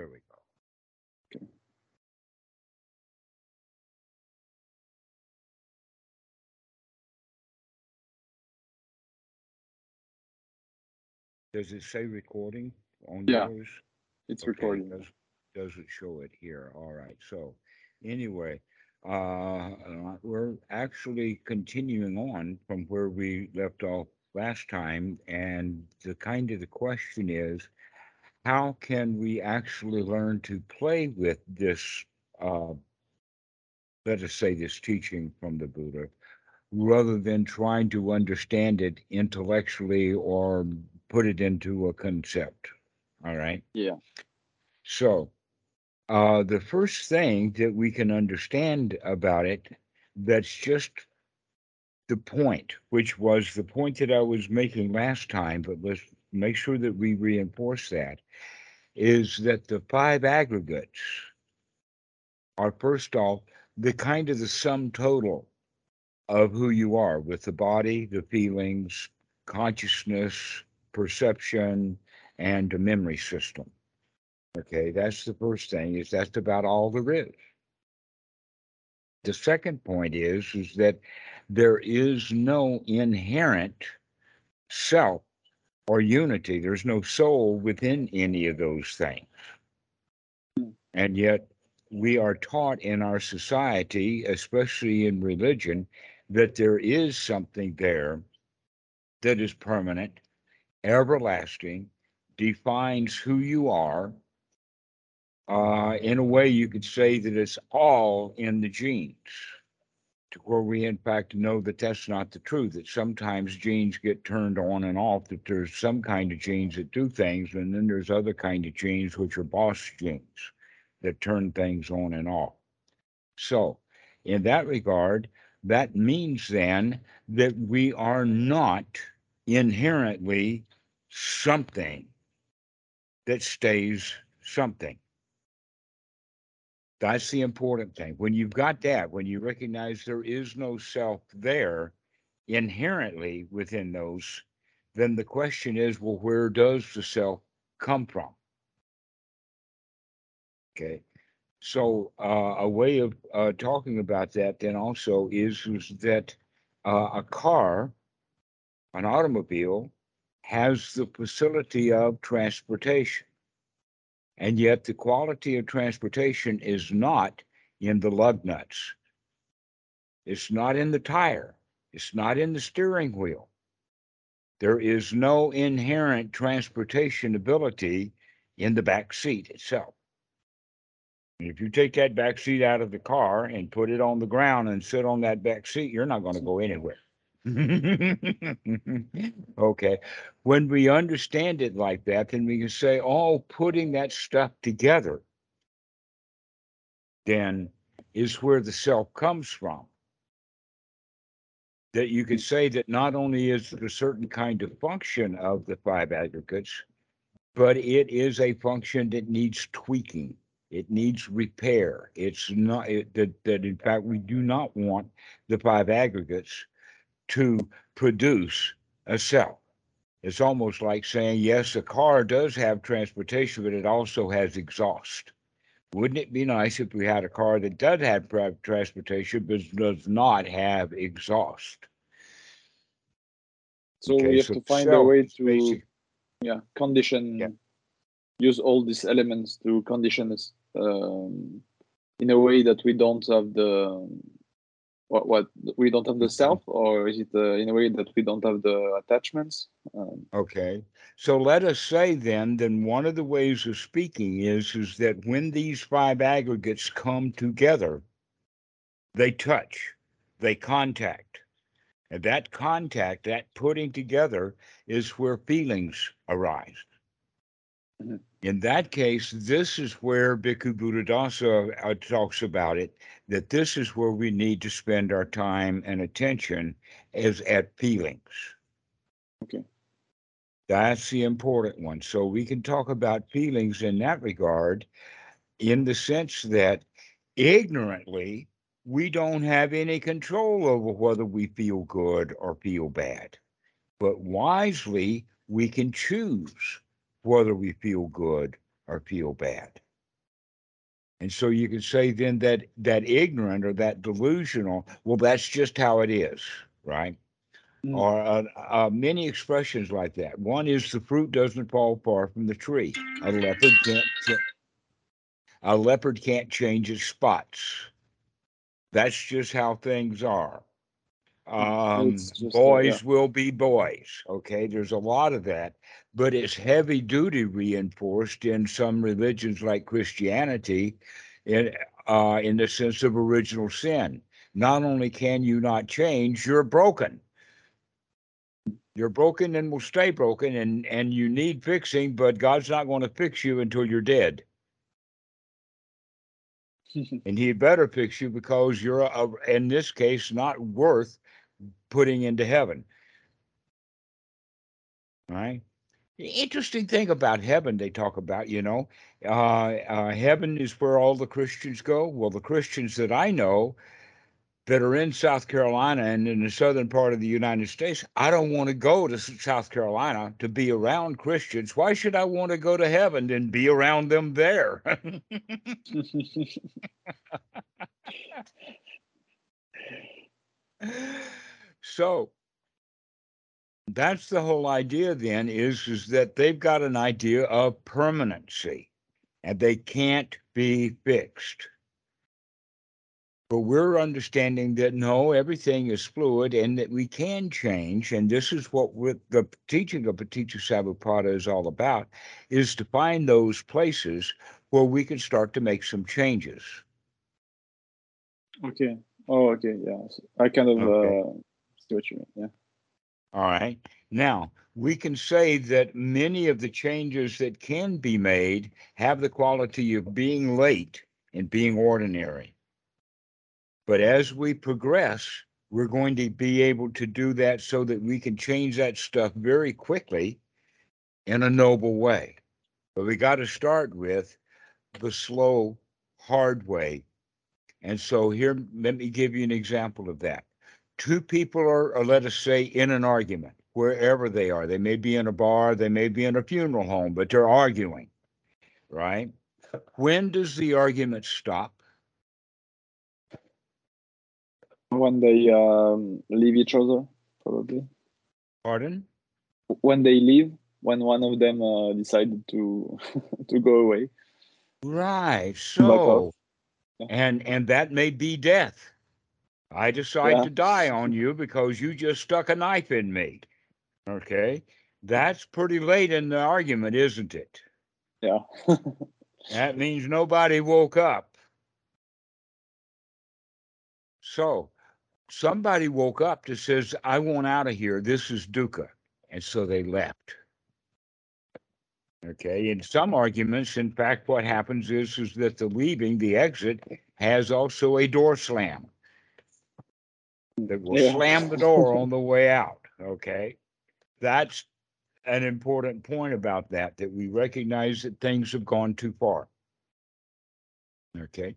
There we go. Okay. Does it say recording on Yeah. yours? It's Okay, recording. Does, doesn't show it here. All right. So anyway, uh, uh, we're actually continuing on from where we left off last time. And the kind of the question is, how can we actually learn to play with this, uh, let us say this teaching from the Buddha, rather than trying to understand it intellectually or put it into a concept. All right. Yeah. So, uh, the first thing that we can understand about it, that's just the point, which was the point that I was making last time, but let's make sure that we reinforce that, is that the five aggregates are first off the kind of the sum total of who you are with the body, the feelings, consciousness, perception, and the memory system. Okay, that's the first thing, is that's about all there is. The second point is, is that there is no inherent self or unity. There's no soul within any of those things. And yet we are taught in our society, especially in religion, that there is something there that is permanent, everlasting, defines who you are. Uh, in a way, you could say that it's all in the genes, where we, in fact, know that that's not the truth. That sometimes genes get turned on and off. That there's some kind of genes that do things, and then there's other kind of genes which are boss genes that turn things on and off. So, in that regard, that means then that we are not inherently something that stays something. That's the important thing. When you've got that, when you recognize there is no self there inherently within those, then the question is well, where does the self come from? Okay. So, uh, a way of uh, talking about that then also is, is that uh, a car, an automobile, has the facility of transportation. And yet, the quality of transportation is not in the lug nuts, it's not in the tire, it's not in the steering wheel. There is no inherent transportation ability in the back seat itself. If you take that back seat out of the car and put it on the ground and sit on that back seat, you're not going to go anywhere. okay. When we understand it like that, then we can say, oh, putting that stuff together then is where the self comes from. That you can say that not only is it a certain kind of function of the five aggregates, but it is a function that needs tweaking. It needs repair. It's not it, that, that, in fact, we do not want the five aggregates to produce a cell. It's almost like saying, yes, a car does have transportation, but it also has exhaust. Wouldn't it be nice if we had a car that does have transportation, but does not have exhaust? So Okay, we have so to find a way to basic- yeah condition Yeah. use all these elements to condition us um, in a way that we don't have the what what we don't have the self or is it uh, in a way that we don't have the attachments um, Okay. So let us say then, then one of the ways of speaking is, is that when these five aggregates come together, they touch, they contact. And that contact, that putting together is where feelings arise. Mhm. In that case, this is where Bhikkhu Buddhadasa uh, talks about it, that this is where we need to spend our time and attention is at feelings. okay That's the important one. So we can talk about feelings in that regard, in the sense that ignorantly, we don't have any control over whether we feel good or feel bad. But wisely, we can choose whether we feel good or feel bad. And so you can say then that that ignorant or that delusional, well, that's just how it is, right? Mm. Or uh, uh, many expressions like that. One is the fruit doesn't fall far from the tree. A leopard can't. A leopard can't change its spots. That's just how things are. Um, boys will be boys. Okay, there's a lot of that, but it's heavy duty reinforced in some religions like Christianity, in uh, in the sense of original sin. Not only can you not change, you're broken. You're broken and will stay broken, and and you need fixing. But God's not going to fix you until you're dead and he better fix you because you're a, in this case not worth putting into heaven right the interesting thing about heaven they talk about you know uh, uh, heaven is where all the christians go. Well the christians that i know that are in south carolina and in the southern part of the united states i don't want to go to south carolina to be around christians. Why should i want to go to heaven and be around them there? So that's the whole idea then is is that they've got an idea of permanency and they can't be fixed but we're understanding that no everything is fluid and that we can change and this is what the teaching of Paticca Samuppada is all about is to find those places where we can start to make some changes okay. Oh, okay. Yeah. I kind of Okay. uh, see what you mean. Yeah. All right. Now, we can say that many of the changes that can be made have the quality of being late and being ordinary. But as we progress, we're going to be able to do that so that we can change that stuff very quickly in a noble way. But we got to start with the slow, hard way. And so here, let me give you an example of that two people are, or let us say, in an argument, wherever they are. They may be in a bar, they may be in a funeral home, but they're arguing, right? When does the argument stop? When they um, leave each other, probably. Pardon? When they leave, when one of them uh, decided to to go away. Right. So. Yeah. and and that may be death. I decide Yeah. to die on you because you just stuck a knife in me. Okay. That's pretty late in the argument, isn't it? Yeah. That means nobody woke up. So somebody woke up that says, I want out of here. This is Dukkha. And so they left. Okay. In some arguments, in fact, what happens is, is that the leaving, the exit, has also a door slam that will Yeah. slam the door on the way out. Okay. That's an important point about that, that we recognize that things have gone too far. Okay.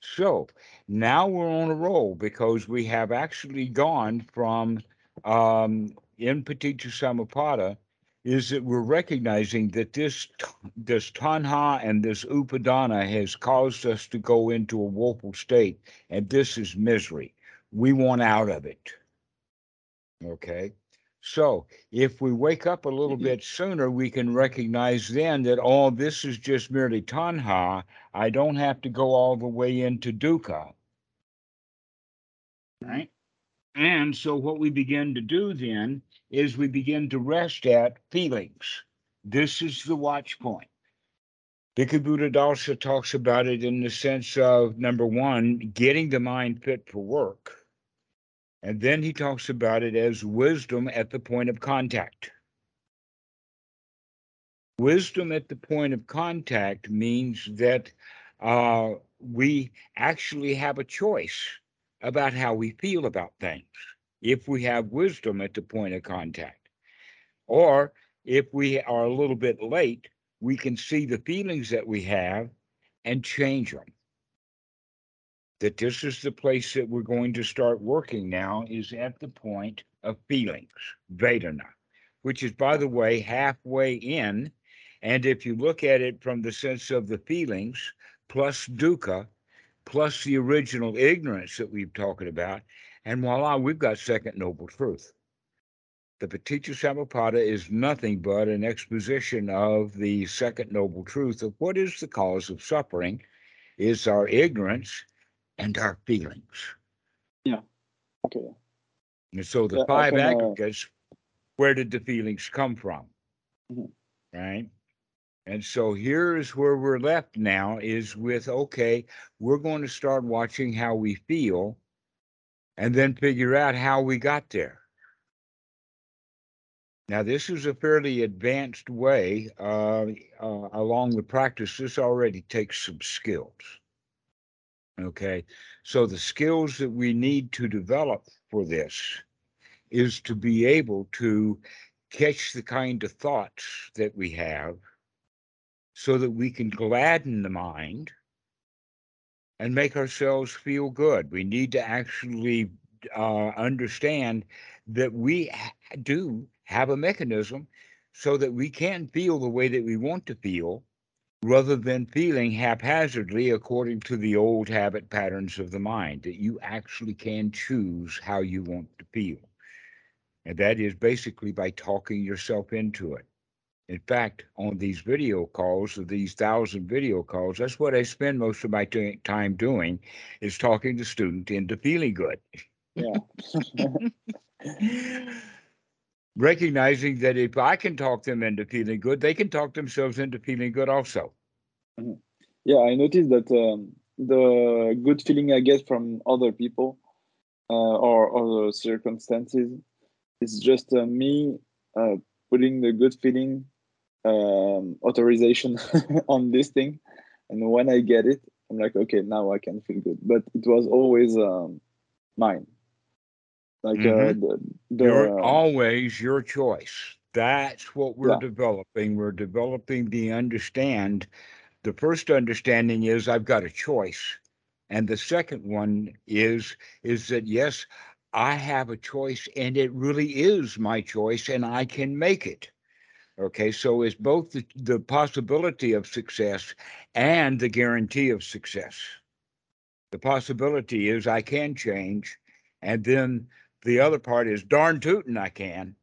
So now we're on a roll because we have actually gone from um, in Paticca Samuppada is that we're recognizing that this this tanha and this upadana has caused us to go into a woeful state, and this is misery. We want out of it. Okay. So if we wake up a little mm-hmm. bit sooner, we can recognize then that all this is just merely tanha. I don't have to go all the way into dukkha. Right. And so what we begin to do then is we begin to rest at feelings. This is the watch point. Bhikkhu Buddha Dasa talks about it in the sense of number one, getting the mind fit for work. And then he talks about it as wisdom at the point of contact. Wisdom at the point of contact means that uh, we actually have a choice about how we feel about things if we have wisdom at the point of contact. Or if we are a little bit late, we can see the feelings that we have and change them that this is the place that we're going to start working now is at the point of feelings, Vedana, which is, by the way, halfway in. And if you look at it from the sense of the feelings, plus dukkha, plus the original ignorance that we've talked about, and voila, we've got second noble truth. The Paticca is nothing but an exposition of the second noble truth of what is the cause of suffering, is our ignorance and our feelings. Yeah. Okay. And so the Yeah, five can, uh, aggregates, where did the feelings come from? Mhm. Right? And so here's where we're left now is with okay, we're going to start watching how we feel and then figure out how we got there. Now, this is a fairly advanced way uh, uh, along the practice. This already takes some skills. Okay. So, the skills that we need to develop for this is to be able to catch the kind of thoughts that we have so that we can gladden the mind and make ourselves feel good. We need to actually uh, understand that we do have a mechanism so that we can feel the way that we want to feel rather than feeling haphazardly according to the old habit patterns of the mind, that you actually can choose how you want to feel. And that is basically by talking yourself into it. In fact, on these video calls, of these thousand video calls, that's what I spend most of my t- time doing, is talking the student into feeling good. Yeah. Recognizing that if I can talk them into feeling good, they can talk themselves into feeling good also. yeah, I noticed that um, the good feeling I get from other people uh, or other circumstances is just uh, me uh, putting the good feeling um, authorization on this thing, and when I get it, I'm like, okay, now I can feel good. But it was always um, mine. Like uh, the, the You're always your choice. That's what we're Yeah. developing. We're developing the understand. The first understanding is I've got a choice. And the second one is is that yes, I have a choice and it really is my choice and I can make it. Okay, so it's both the, the possibility of success and the guarantee of success. The possibility is I can change, and then the other part is darn tootin' I can.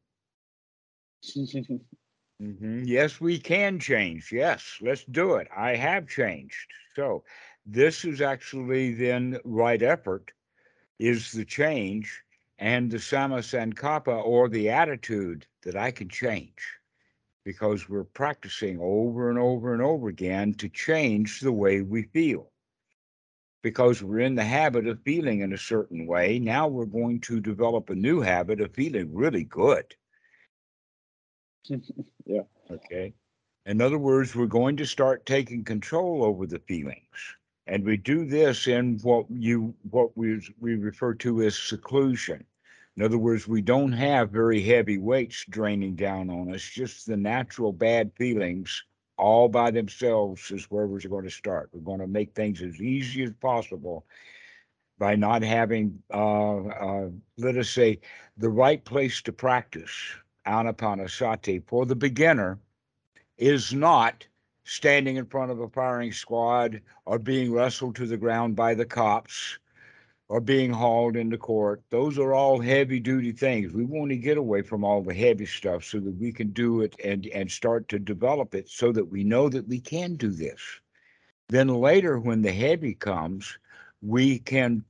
Mhm. Yes, we can change. Yes, let's do it. I have changed. So this is actually then right effort is the change and the sama sankappa or the attitude that I can change because we're practicing over and over and over again to change the way we feel. Because we're in the habit of feeling in a certain way, now we're going to develop a new habit of feeling really good. Yeah. Okay. In other words, we're going to start taking control over the feelings. And we do this in what you what we we refer to as seclusion. In other words, we don't have very heavy weights draining down on us, just the natural bad feelings all by themselves is where we're going to start. We're going to make things as easy as possible by not having, uh, uh, let us say, the right place to practice anapanasati for the beginner is not standing in front of a firing squad or being wrestled to the ground by the cops or being hauled into court. Those are all heavy duty things. We want to get away from all the heavy stuff so that we can do it and, and start to develop it so that we know that we can do this. Then later, when the heavy comes, we can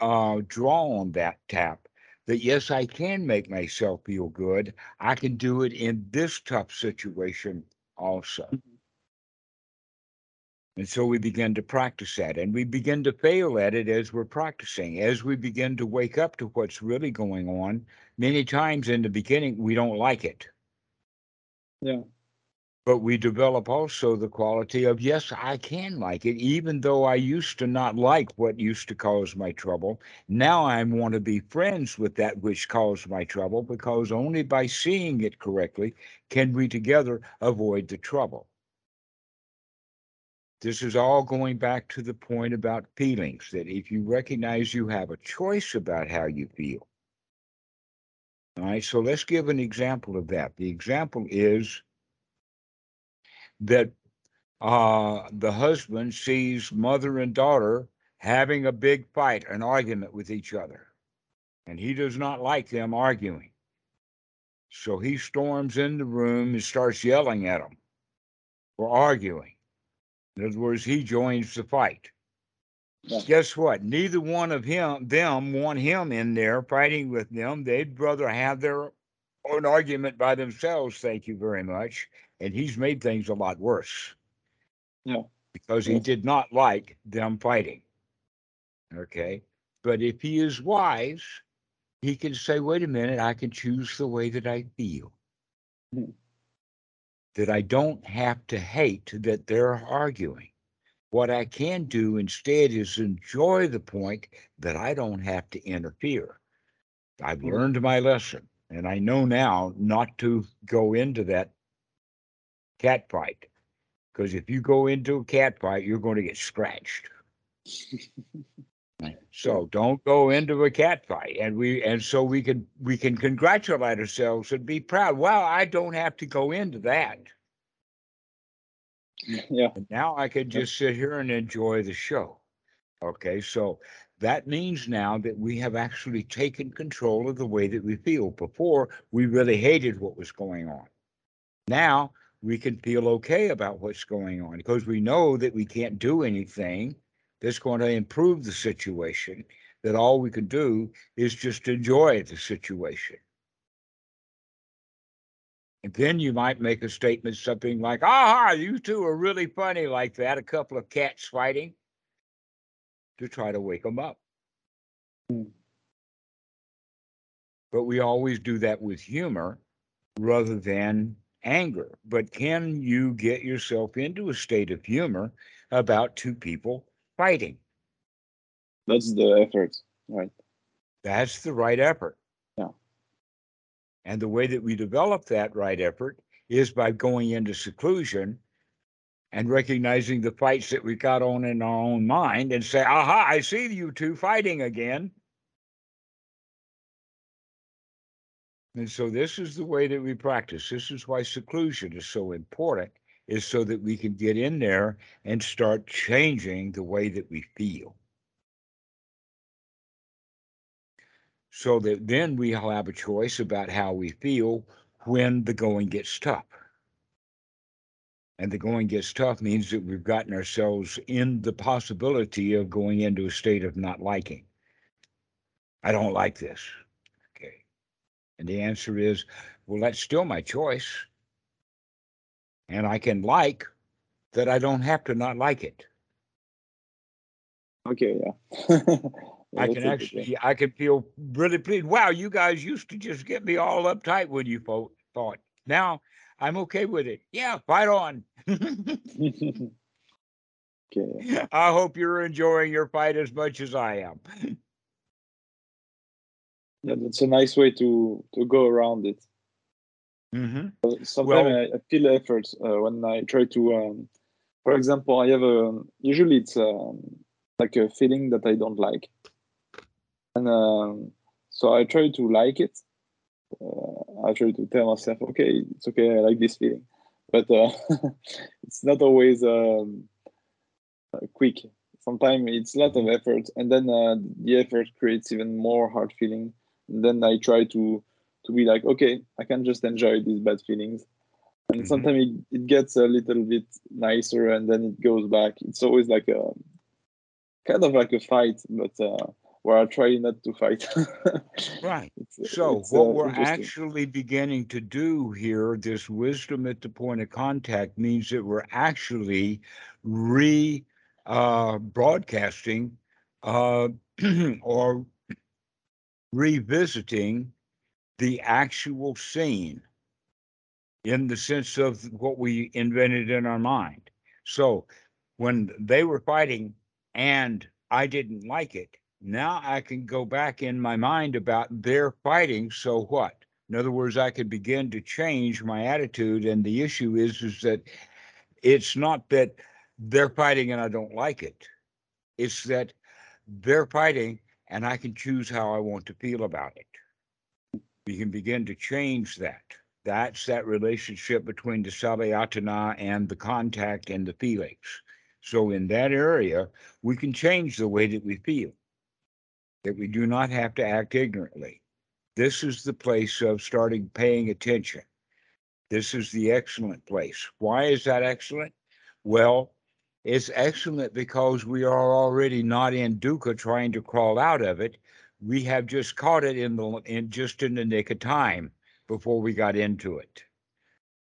uh, draw on that tap that yes, I can make myself feel good. I can do it in this tough situation also. And so we begin to practice that and we begin to fail at it as we're practicing. As we begin to wake up to what's really going on, many times in the beginning, we don't like it. Yeah. But we develop also the quality of, yes, I can like it, even though I used to not like what used to cause my trouble. Now I want to be friends with that which caused my trouble because only by seeing it correctly can we together avoid the trouble. This is all going back to the point about feelings that if you recognize you have a choice about how you feel. All right, so let's give an example of that. The example is that uh, the husband sees mother and daughter having a big fight, an argument with each other, and he does not like them arguing. So he storms in the room and starts yelling at them for arguing. In other words, he joins the fight. Yeah. Guess what? Neither one of him them want him in there fighting with them. They'd rather have their own argument by themselves. Thank you very much. And he's made things a lot worse. Yeah. Because he did not like them fighting. Okay. But if he is wise, he can say, wait a minute, I can choose the way that I feel. Hmm. That I don't have to hate that they're arguing. What I can do instead is enjoy the point that I don't have to interfere. I've Hmm. learned my lesson, and I know now not to go into that cat fight. Because if you go into a cat fight, you're going to get scratched. So don't go into a cat fight. And we and so we can we can congratulate ourselves and be proud. Well, I don't have to go into that. Yeah. And now I can just sit here and enjoy the show. Okay, so that means now that we have actually taken control of the way that we feel. Before, we really hated what was going on. Now we can feel okay about what's going on because we know that we can't do anything that's going to improve the situation, that all we can do is just enjoy the situation. And then you might make a statement, something like, aha, you two are really funny like that, a couple of cats fighting, to try to wake them up. But we always do that with humor rather than anger. But can you get yourself into a state of humor about two people fighting? That's the effort, right? That's the right effort. Yeah. And the way that we develop that right effort is by going into seclusion and recognizing the fights that we got on in our own mind and say, aha, I see you two fighting again. And so this is the way that we practice. This is why seclusion is so important, is so that we can get in there and start changing the way that we feel. So that then we have a choice about how we feel when the going gets tough. And the going gets tough means that we've gotten ourselves in the possibility of going into a state of not liking. I don't like this. Okay. And the answer is, well, that's still my choice. And I can like that I don't have to not like it. Okay, yeah. I can actually, I can feel really pleased. Wow, you guys used to just get me all uptight when you fo- fought. Now I'm okay with it. Yeah, fight on. okay. okay. I hope you're enjoying your fight as much as I am. Yeah, that's a nice way to to go around it. Hmm Sometimes Well- I, I feel effort uh, when I try to, um, for example, I have a usually it's um, like a feeling that I don't like, and um, so I try to like it. Uh, I try to tell myself, okay, it's okay, I like this feeling, but uh, it's not always um, uh, quick. Sometimes it's a lot of effort, and then uh, the effort creates even more hard feeling. And then I try to to be like, okay, I can just enjoy these bad feelings. And Mhm. sometimes it, it gets a little bit nicer and then it goes back. It's always like a kind of like a fight, but uh, where I try not to fight. Right. It's- So it's, what uh, we're actually beginning to do here, this wisdom at the point of contact means that we're actually re uh, broadcasting uh, or revisiting the actual scene in the sense of what we invented in our mind. So when they were fighting and I didn't like it, now I can go back in my mind about their fighting. So what? In other words, I can begin to change my attitude. And the issue is, is that it's not that they're fighting and I don't like it. It's that they're fighting and I can choose how I want to feel about it. We can begin to change that. That's that relationship between the Salayatana and the contact and the feelings. So in that area, we can change the way that we feel, that we do not have to act ignorantly. This is the place of starting paying attention. This is the excellent place. Why is that excellent? Well, it's excellent because we are already not in dukkha trying to crawl out of it. We have just caught it in the in just in the nick of time before we got into it.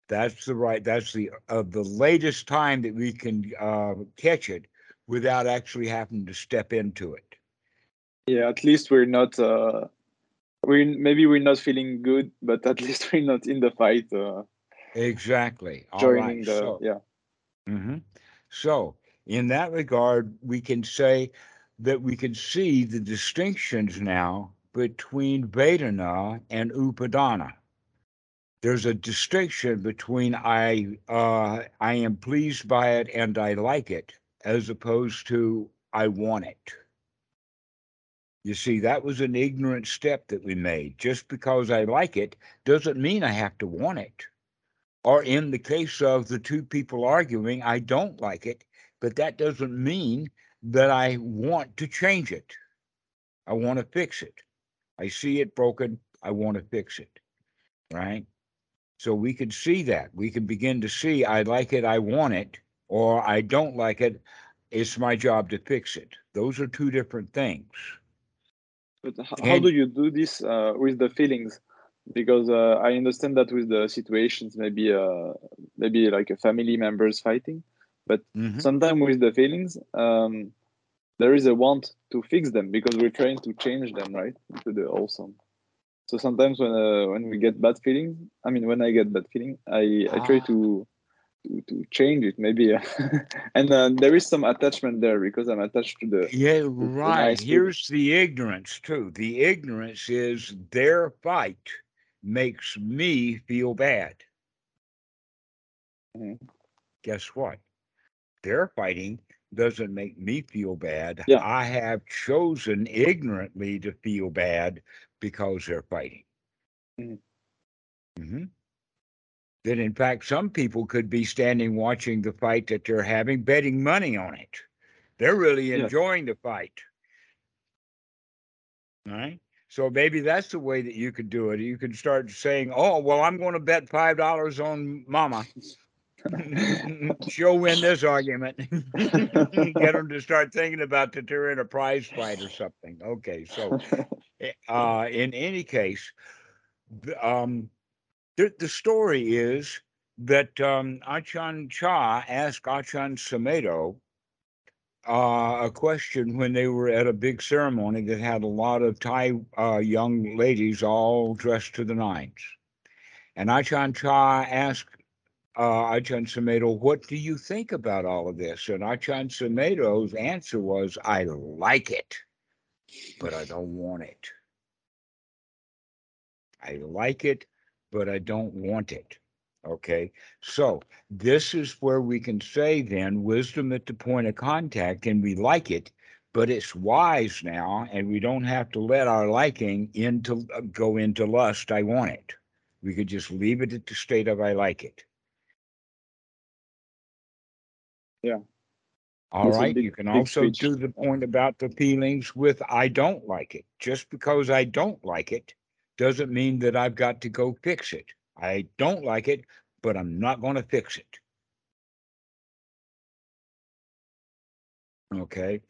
That's the right. That's the of the latest time that we can uh, catch it without actually having to step into it. Yeah, at least we're not. Uh, we maybe we're not feeling good, but at least we're not in the fight. Uh, exactly. All joining right. the So, yeah. Mm-hmm. So, in that regard, we can say that we can see the distinctions now between Vedana and Upadana. There's a distinction between I uh, I am pleased by it and I like it, as opposed to I want it. You see, that was an ignorant step that we made. Just because I like it doesn't mean I have to want it. Or in the case of the two people arguing, I don't like it, but that doesn't mean that I want to change it. I want to fix it. I see it broken. I want to fix it. Right? So we can see that. We can begin to see I like it, I want it, or I don't like it. It's my job to fix it. Those are two different things. But h- how do you do this uh, with the feelings? Because uh, I understand that with the situations, maybe uh, maybe like a family members fighting, but Mhm. sometimes with the feelings, um, there is a want to fix them because we're trying to change them, right, into the awesome. So sometimes when uh, when we get bad feelings, I mean when I get bad feeling, I I try Ah. to to, to change it maybe, and uh, there is some attachment there because I'm attached to the Yeah, the right. Here's the ignorance too. The ignorance is their fight makes me feel bad. Mhm. Guess what? Their fighting doesn't make me feel bad. Yeah. I have chosen ignorantly to feel bad because they're fighting. Mhm. hmm That in fact, some people could be standing watching the fight that they're having, betting money on it. They're really enjoying the fight. Right? So maybe that's the way that you could do it. You could start saying, "Oh, well, I'm going to bet five dollars on Mama. She'll win this argument." Get them to start thinking about that they're in a prize fight or something. Okay, so eh, uh, in any case, the, um, the, the story is that um, Ajahn Chah asked Ajahn Sumedho uh, a question when they were at a big ceremony that had a lot of Thai uh, young ladies all dressed to the nines. And Ajahn Chah asked uh, Ajahn Sumedho, What do you think about all of this? And Ajahn Sumedho's answer was, I like it, but I don't want it. I like it, but I don't want it. Okay. So this is where we can say then wisdom at the point of contact, and we like it, but it's wise now, and we don't have to let our liking into uh, go into lust. I want it. We could just leave it at the state of I like it. Yeah. All That's right. big- you can also speech. do the point about the feelings with I don't like it. Just because I don't like it doesn't mean that I've got to go fix it. I don't like it, but I'm not going to fix it. Okay.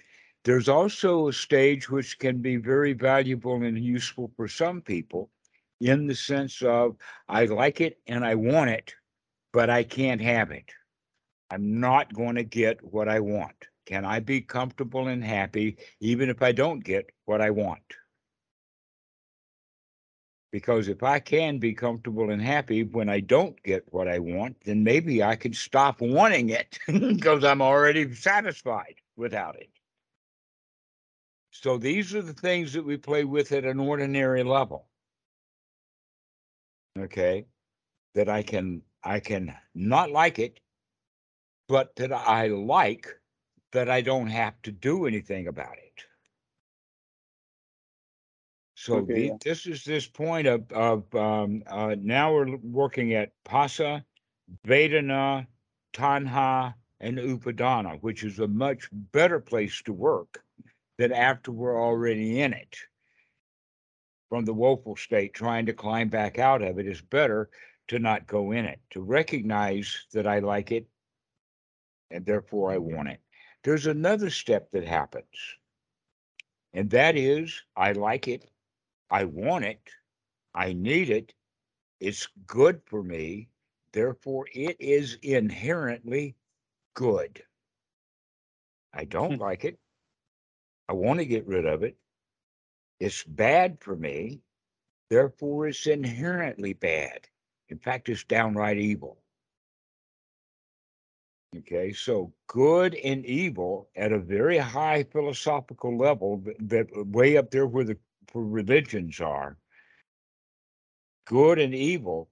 There's also a stage which can be very valuable and useful for some people in the sense of I like it and I want it, but I can't have it. I'm not going to get what I want. Can I be comfortable and happy even if I don't get what I want? Because if I can be comfortable and happy when I don't get what I want, then maybe I can stop wanting it because I'm already satisfied without it. So these are the things that we play with at an ordinary level. Okay. That I can I can not like it, but that I like that I don't have to do anything about it. So Okay, the, yeah. this is this point of, of um, uh, now we're working at Phassa, Vedana, Tanha, and Upadana, which is a much better place to work than after we're already in it. From the woeful state, trying to climb back out of it is better to not go in it, to recognize that I like it and therefore I want it. There's another step that happens, and that is I like it, I want it, I need it, it's good for me, therefore it is inherently good. I don't Hmm. like it, I want to get rid of it, it's bad for me, therefore it's inherently bad. In fact, it's downright evil. Okay, so good and evil at a very high philosophical level, th- that uh, way up there where the where religions are, good and evil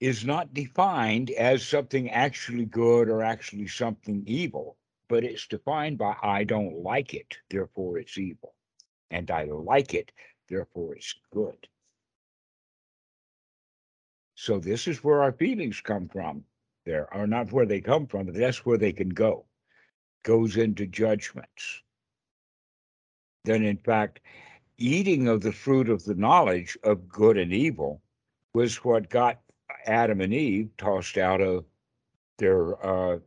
is not defined as something actually good or actually something evil, but it's defined by I don't like it, therefore it's evil, and I like it, therefore it's good. So this is where our feelings come from. There are not where they come from, but that's where they can go. Goes into judgments. Then, in fact, eating of the fruit of the knowledge of good and evil was what got Adam and Eve tossed out of their uh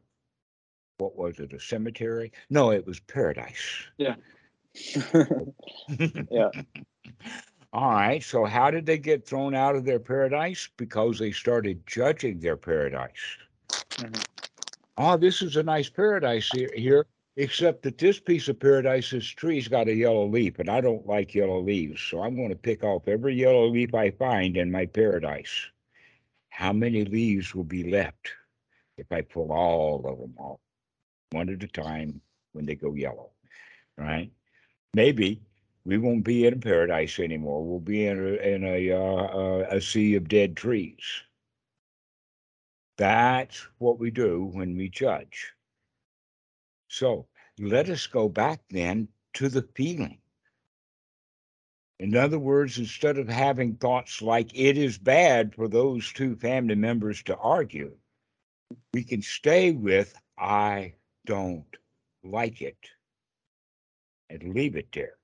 what was it, a cemetery? No, it was paradise. yeah. Yeah. All right. So how did they get thrown out of their paradise? Because they started judging their paradise. Mhm. Oh, this is a nice paradise here, except that this piece of paradise, this tree's got a yellow leaf, and I don't like yellow leaves. So I'm going to pick off every yellow leaf I find in my paradise. How many leaves will be left if I pull all of them off, one at a time when they go yellow? Right? Maybe we won't be in a paradise anymore. We'll be in a in a uh, uh, a sea of dead trees. That's what we do when we judge. So let us go back then to the feeling. In other words, instead of having thoughts like it is bad for those two family members to argue, we can stay with I don't like it and leave it there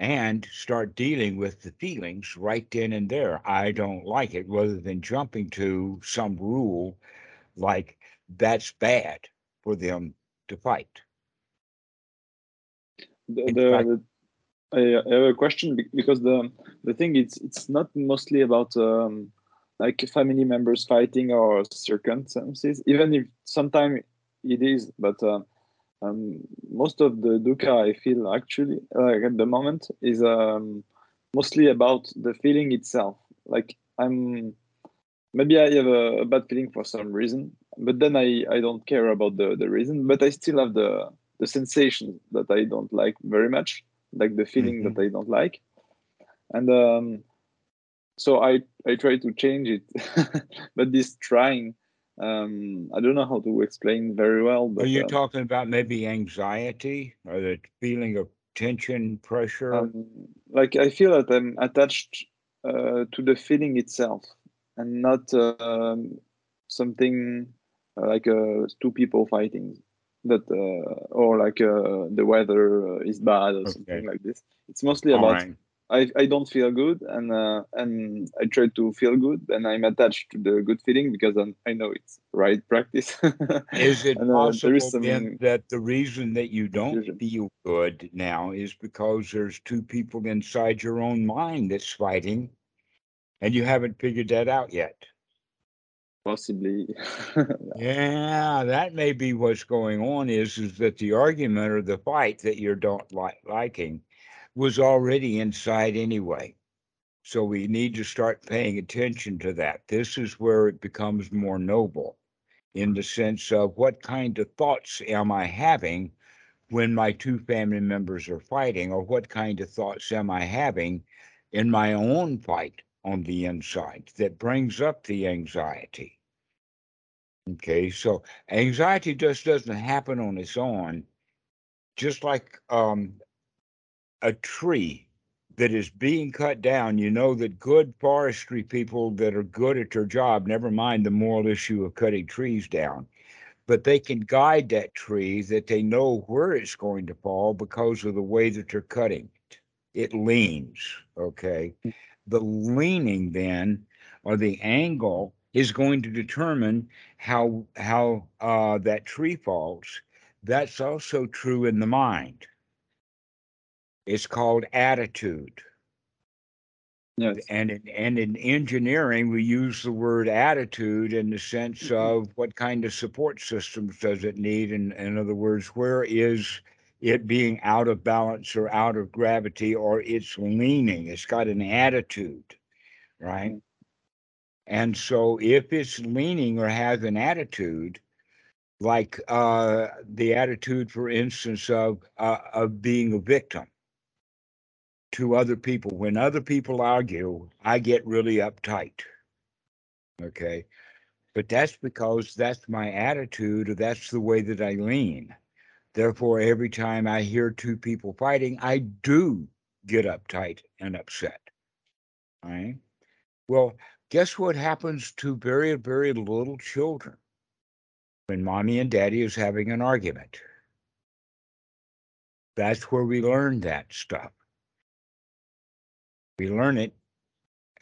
and start dealing with the feelings right then and there. I don't like it rather than jumping to some rule like that's bad for them to fight. the, the, the I, have a question because the the thing it's it's not mostly about um, like family members fighting or circumstances, even if sometimes it is. But uh, um, most of the dukkha I feel actually like at the moment is um, mostly about the feeling itself. Like I'm maybe I have a, a bad feeling for some reason, but then I I don't care about the the reason, but I still have the the sensation that I don't like very much like the feeling that I don't like, and um, so I I try to change it, but this trying, um, I don't know how to explain very well. But Are you um, talking about maybe anxiety or the feeling of tension, pressure? um, like I feel that I'm attached uh, to the feeling itself, and not um, something uh, like uh, two people fighting that uh, or like uh, the weather uh, is bad or Okay. something like this. It's mostly All about right. I, I don't feel good and uh, and I try to feel good and I'm attached to the good feeling because I'm, I know it's right practice. Is it and, uh, possible some then that the reason that you don't confusion. feel good now is because there's two people inside your own mind that's fighting and you haven't figured that out yet? possibly Yeah, that may be what's going on is is that the argument or the fight that you're don't like liking was already inside anyway. So we need to start paying attention to that. This is where it becomes more noble in the sense of what kind of thoughts am I having when my two family members are fighting, or what kind of thoughts am I having in my own fight on the inside that brings up the anxiety. Okay, so anxiety just doesn't happen on its own, just like um, a tree that is being cut down, you know that good forestry people that are good at their job, never mind the moral issue of cutting trees down, but they can guide that tree that they know where it's going to fall because of the way that they're cutting it. It leans, okay? The leaning then, or the angle, is going to determine how how uh, that tree falls. That's also true in the mind. It's called attitude. Yes. And in, and in engineering, we use the word attitude in the sense Mhm. of what kind of support systems does it need? And in other words, where is it being out of balance or out of gravity or it's leaning? It's got an attitude, right? Mhm. And so if it's leaning or has an attitude, like uh, the attitude, for instance, of uh, of being a victim to other people. When other people argue, I get really uptight. Okay. But that's because that's my attitude, or that's the way that I lean. Therefore, every time I hear two people fighting, I do get uptight and upset. All right. Well, guess what happens to very, very little children when mommy and daddy is having an argument? That's where we learn that stuff. We learn it.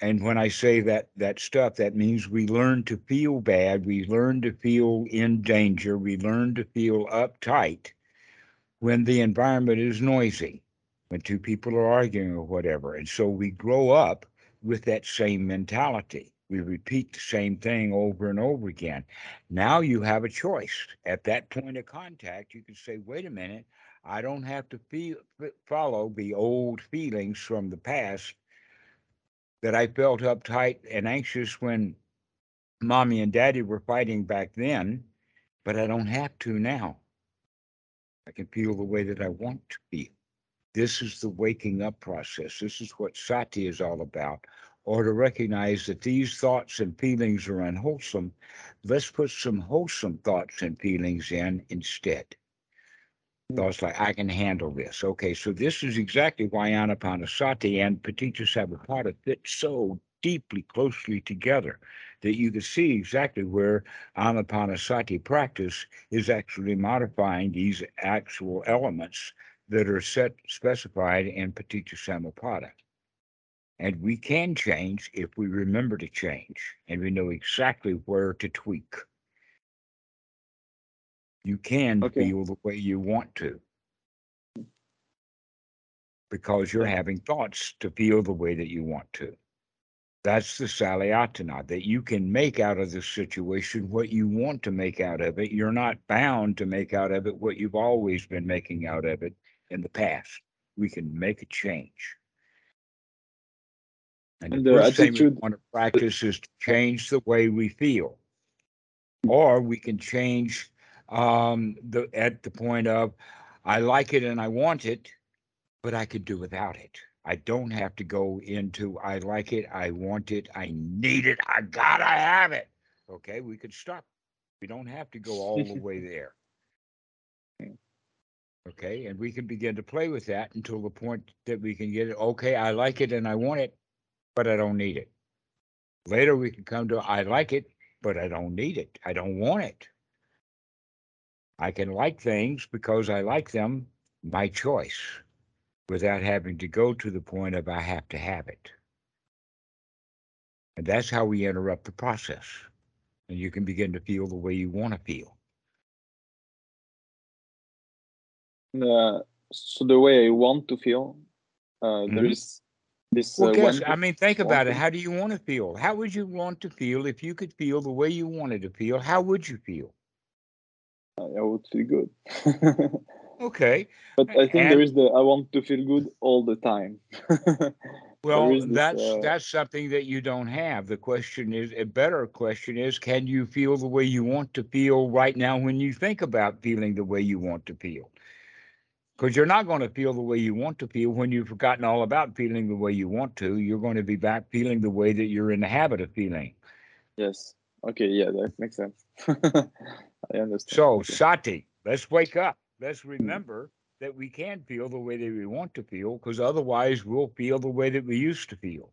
And when I say that that stuff, that means we learn to feel bad. We learn to feel in danger. We learn to feel uptight when the environment is noisy, when two people are arguing or whatever. And so we grow up with that same mentality. We repeat the same thing over and over again. Now you have a choice. At that point of contact, you can say, wait a minute, I don't have to feel, follow the old feelings from the past that I felt uptight and anxious when mommy and daddy were fighting back then, but I don't have to now. I can feel the way that I want to feel. This is the waking up process. This is what sati is all about. Or to recognize that these thoughts and feelings are unwholesome, let's put some wholesome thoughts and feelings in instead. Thoughts like, I can handle this. Okay, so this is exactly why Anapanasati and Paticca fit so deeply, closely together that you can see exactly where Anapanasati practice is actually modifying these actual elements that are set specified in Paticca. And we can change if we remember to change and we know exactly where to tweak. You can Okay. feel the way you want to because you're having thoughts to feel the way that you want to. That's the Salayatana, that you can make out of this situation what you want to make out of it. You're not bound to make out of it what you've always been making out of it in the past. We can make a change. And And the the first thing we attitude- want to practice is to change the way we feel. Or we can change um, the at the point of I like it and I want it, but I could do without it. I don't have to go into I like it, I want it, I need it, I gotta have it. Okay, we could stop. We don't have to go all the way there. Okay, and we can begin to play with that until the point that we can get it. Okay, I like it and I want it, but I don't need it. Later, we can come to I like it, but I don't need it. I don't want it. I can like things because I like them, my choice, without having to go to the point of I have to have it. And that's how we interrupt the process. And you can begin to feel the way you want to feel. Uh, so the way I want to feel, uh, there Mhm. is this. Well, uh, guess, I mean, think about it. How do you want to feel? How would you want to feel if you could feel the way you wanted to feel? How would you feel? I would feel good. Okay. but I think And- there is the I want to feel good all the time. Well, this, that's uh, that's something that you don't have. The question is a better question is can you feel the way you want to feel right now when you think about feeling the way you want to feel? Because you're not going to feel the way you want to feel when you've forgotten all about feeling the way you want to. You're going to be back feeling the way that you're in the habit of feeling. yes. Okay. Yeah, that makes sense. I understand. So, Sati, let's wake up. Let's remember that we can feel the way that we want to feel, because otherwise we'll feel the way that we used to feel.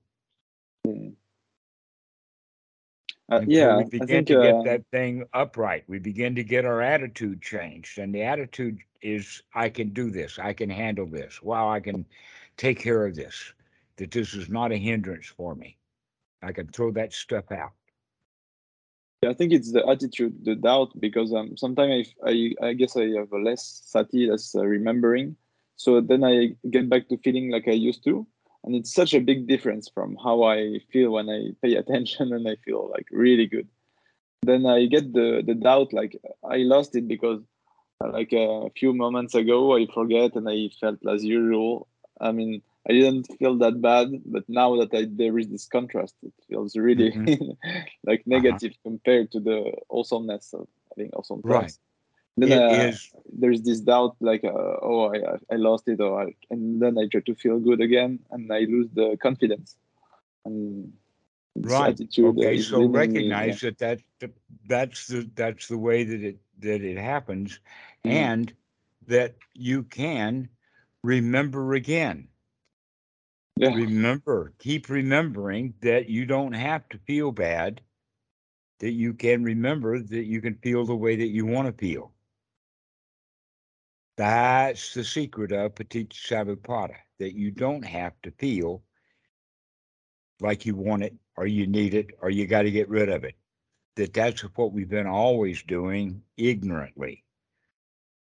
Uh, yeah, we begin think to uh, get that thing upright. We begin to get our attitude changed. And the attitude is I can do this, I can handle this. Wow, I can take care of this. That this is not a hindrance for me. I can throw that stuff out. I think it's the attitude, the doubt, because um, sometimes I, I, I guess I have less sati, less uh, remembering. So then I get back to feeling like I used to. And it's such a big difference from how I feel when I pay attention and I feel like really good. Then I get the, the doubt, like I lost it because like a few moments ago, I forget and I felt as usual. I mean, I didn't feel that bad, but now that I, there is this contrast, it feels really Mhm. like Uh-huh. negative compared to the awesomeness of having awesome Right. thoughts. Then uh, there's this doubt, like, uh, oh, I, I- lost it, or I, and then I try to feel good again, and I lose the confidence. And right. attitude Okay, so leading me. recognize that that that- that's the that's the way that it that it happens, Mm. and that you can remember again. Yeah, remember, keep remembering that you don't have to feel bad, that you can remember that you can feel the way that you want to feel. That's the secret of Paticcasamuppada, that you don't have to feel like you want it or you need it or you got to get rid of it. That that's what we've been always doing ignorantly,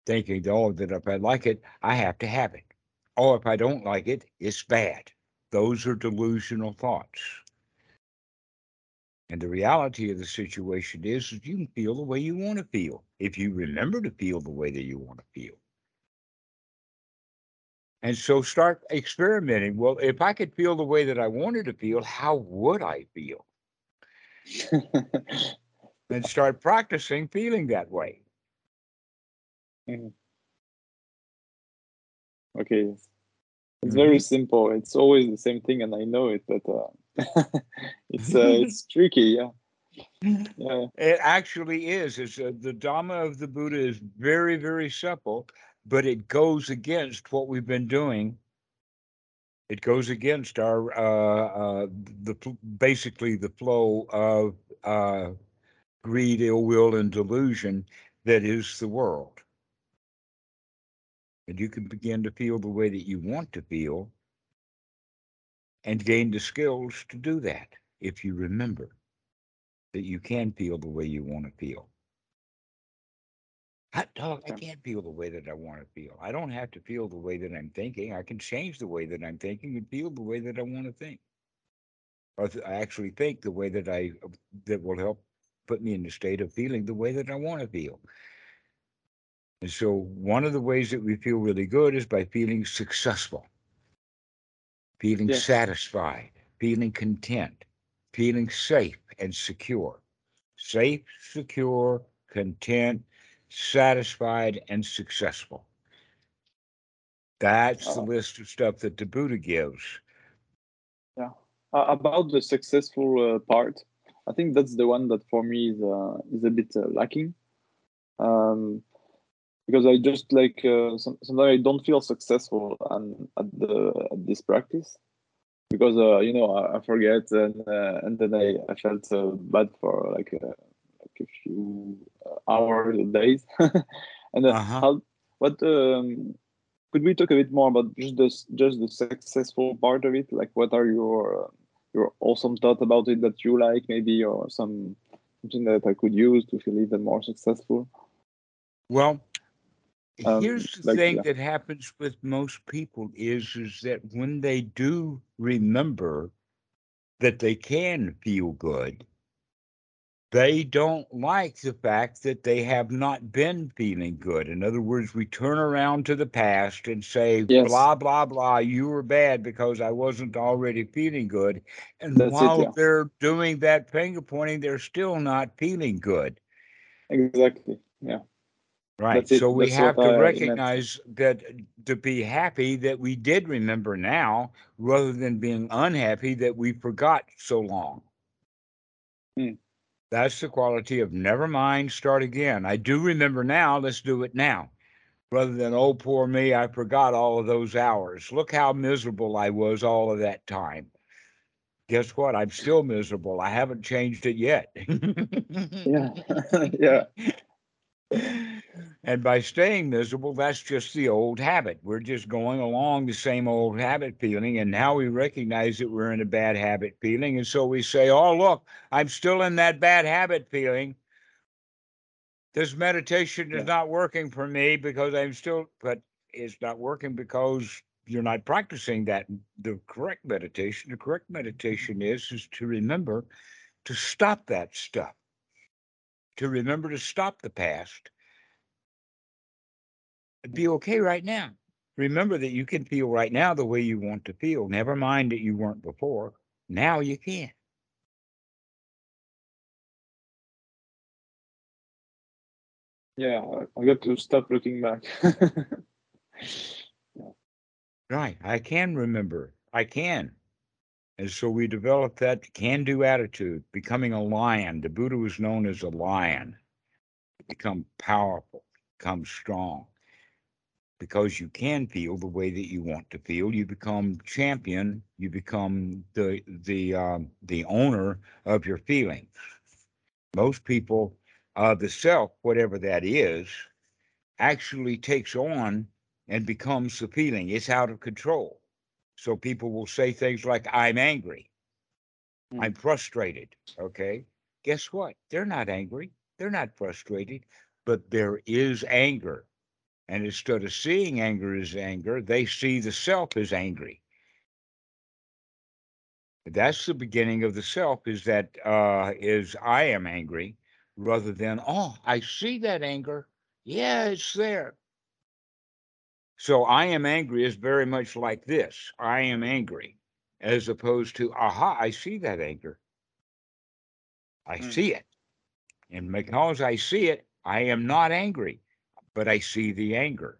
thinking, oh, that if I like it, I have to have it. Oh, if I don't like it, it's bad. Those are delusional thoughts. And the reality of the situation is that you can feel the way you want to feel if you remember to feel the way that you want to feel. And so start experimenting. Well, if I could feel the way that I wanted to feel, how would I feel? And start practicing feeling that way. Mm-hmm. Okay. It's very Mhm. simple. It's always the same thing, and I know it, but uh, it's uh, it's tricky. Yeah, yeah, It actually is. It's uh, the Dhamma of the Buddha is very, very simple, but it goes against what we've been doing. It goes against our uh, uh, the basically the flow of uh, greed, ill will, and delusion that is the world. And you can begin to feel the way that you want to feel, and gain the skills to do that if you remember that you can feel the way you want to feel. Hot dog, I can't feel the way that I want to feel. I don't have to feel the way that I'm thinking. I can change the way that I'm thinking and feel the way that I want to think. Or th- I actually think the way that I that will help put me in the state of feeling the way that I want to feel. And so one of the ways that we feel really good is by feeling successful, feeling Yes. satisfied, feeling content, feeling safe and secure. Safe, secure, content, satisfied, and successful. That's the Uh, list of stuff that the Buddha gives. yeah. Uh, about the successful uh, part, I think that's the one that for me is uh, is a bit uh, lacking. Um, because I just like uh, some, sometimes I don't feel successful and at the at this practice because uh, you know I, I forget and uh, and then I, I felt uh, bad for like uh, like a few uh, hours days. And uh, Uh-huh. how what um, could we talk a bit more about just the just the successful part of it? Like what are your your awesome thought about it that you like maybe or some something that I could use to feel even more successful? Well, Um, here's the like, thing yeah. that happens with most people is is that when they do remember that they can feel good, they don't like the fact that they have not been feeling good. In other words, we turn around to the past and say, Yes. blah, blah, blah, you were bad because I wasn't already feeling good. And That's it, while yeah. they're doing that finger pointing, they're still not feeling good. exactly yeah Right. It. So we have to I meant. recognize that to be happy that we did remember now rather than being unhappy that we forgot so long. Hmm. That's the quality of never mind, start again. I do remember now, let's do it now. rather than, oh, poor me, I forgot all of those hours. Look how miserable I was all of that time. Guess what? I'm still miserable. I haven't changed it yet. yeah. yeah. And by staying miserable, that's just the old habit. We're just going along the same old habit feeling. And now we recognize that we're in a bad habit feeling. And so we say, oh, look, I'm still in that bad habit feeling. This meditation is Yeah. not working for me because I'm still, but it's not working because you're not practicing that the correct meditation. The correct mm-hmm. meditation is is to remember to stop that stuff to remember to stop the past be okay right now. Remember that you can feel right now the way you want to feel. Never mind that you weren't before. Now you can. Yeah. I- got to stop looking back. Right. I can remember. I can. And so we develop that can do attitude, becoming a lion. The Buddha was known as a lion. Become powerful, become strong. Because you can feel the way that you want to feel, you become champion. You become the the um, the owner of your feelings. Most people, uh, the self, whatever that is, actually takes on and becomes the feeling. It's out of control. So people will say things like, I'm angry. I'm frustrated. Okay. Guess what? They're not angry. They're not frustrated, but there is anger. And instead of seeing anger as anger, they see the self as angry. That's the beginning of the self is that uh, is I am angry rather than, oh, I see that anger. Yeah, it's there. So I am angry is very much like this. I am angry, as opposed to, aha, I see that anger. I Mm. see it. And because I see it, I am not angry, but I see the anger.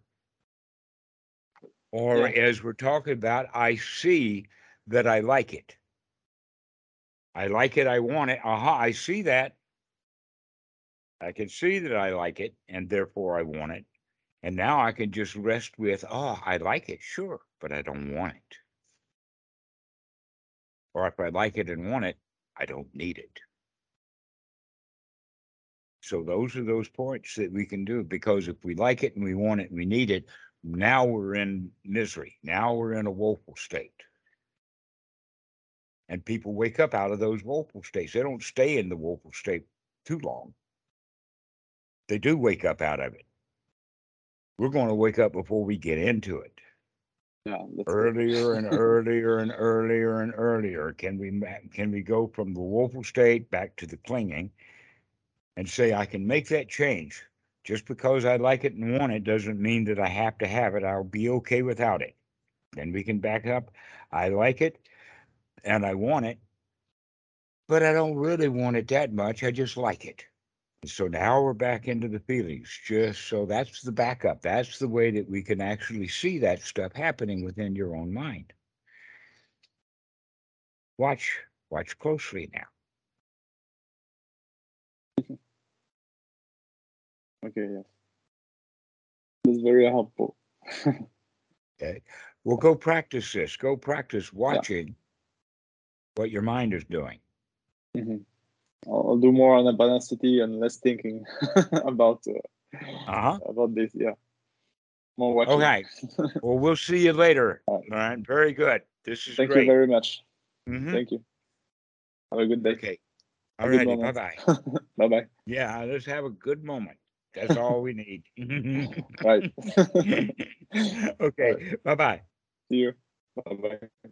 Or Yeah. as we're talking about, I see that I like it. I like it. I want it. Aha, I see that. I can see that I like it, and therefore I want it. And now I can just rest with, oh, I like it, sure, but I don't want it. Or if I like it and want it, I don't need it. So those are those points that we can do because if we like it and we want it and we need it, now we're in misery. Now we're in a woeful state. And people wake up out of those woeful states. They don't stay in the woeful state too long. They do wake up out of it. We're going to wake up before we get into it. Yeah. Earlier and earlier and earlier and earlier can we can we go from the woeful state back to the clinging and say i can make that change. Just because i like it and want it doesn't mean that i have to have it. I'll be okay without it. Then we can back up. I like it and i want it but i don't really want it that much. I just like it. And so now we're back into the feelings just so that's the backup. That's the way that we can actually see that stuff happening within your own mind. Watch watch closely now Okay. Yes. That's very helpful. okay well go practice this go practice watching what your mind is doing Mhm. I'll, I'll do more on the Anapanasati and less thinking about uh, uh-huh about this. Yeah. More watching. okay well we'll see you later All all right very good this is Thank great you very much. Mhm. Thank you. Have a good day. okay all good righty bye-bye Bye bye. yeah let's have a good moment that's all we need Right. okay bye-bye See you. Bye bye.